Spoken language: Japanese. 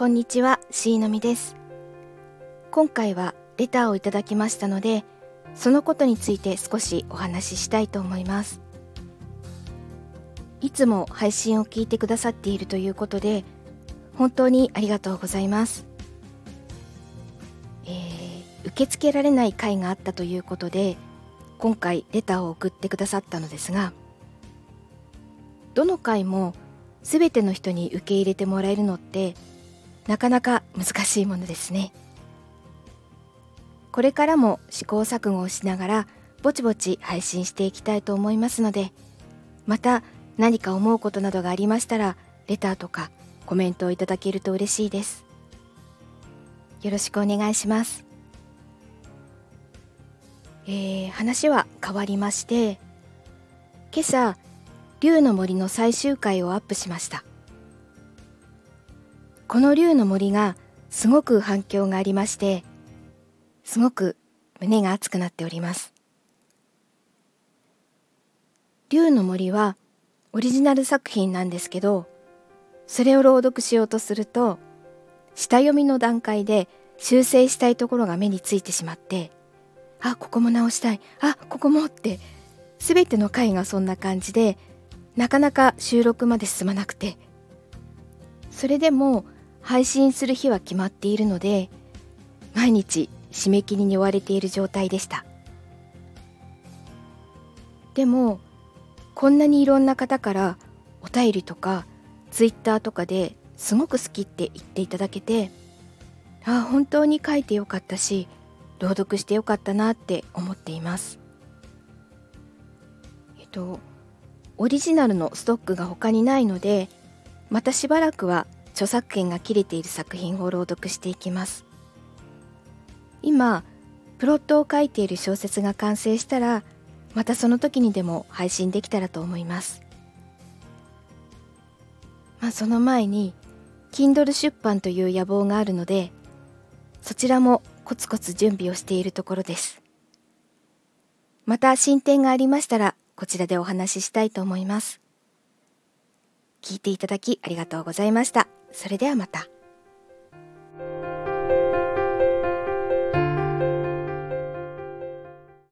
こんにちは、しーのみです。今回はレターをいただきましたので、そのことについて少しお話ししたいと思います。いつも配信を聞いてくださっているということで、本当にありがとうございます。えー、受け付けられない回があったということで、今回レターを送ってくださったのですが、どの回も全ての人に受け入れてもらえるのってなかなか難しいものですね。これからも試行錯誤をしながらぼちぼち配信していきたいと思いますのでまた何か思うことなどがありましたらレターとかコメントをいただけると嬉しいです。よろしくお願いします。えー、話は変わりまして今朝竜の森の最終回をアップしました。この竜の森がすごく反響がありましてすごく胸が熱くなっております。竜の森はオリジナル作品なんですけどそれを朗読しようとすると下読みの段階で修正したいところが目についてしまってあここも直したいあここもって全ての回がそんな感じでなかなか収録まで進まなくてそれでも配信する日は決まっているので毎日締め切りに追われている状態でした。でもこんなにいろんな方からお便りとかツイッターとかですごく好きって言っていただけてああ本当に書いてよかったし朗読してよかったなって思っています。えっとオリジナルのストックが他にないのでまたしばらくは著作権が切れている作品を朗読していきます。今プロットを書いている小説が完成したらまたその時にでも配信できたらと思います。まあその前に Kindle 出版という野望があるのでそちらもコツコツ準備をしているところです。また進展がありましたらこちらでお話ししたいと思います。聞いていただきありがとうございました。それではまた。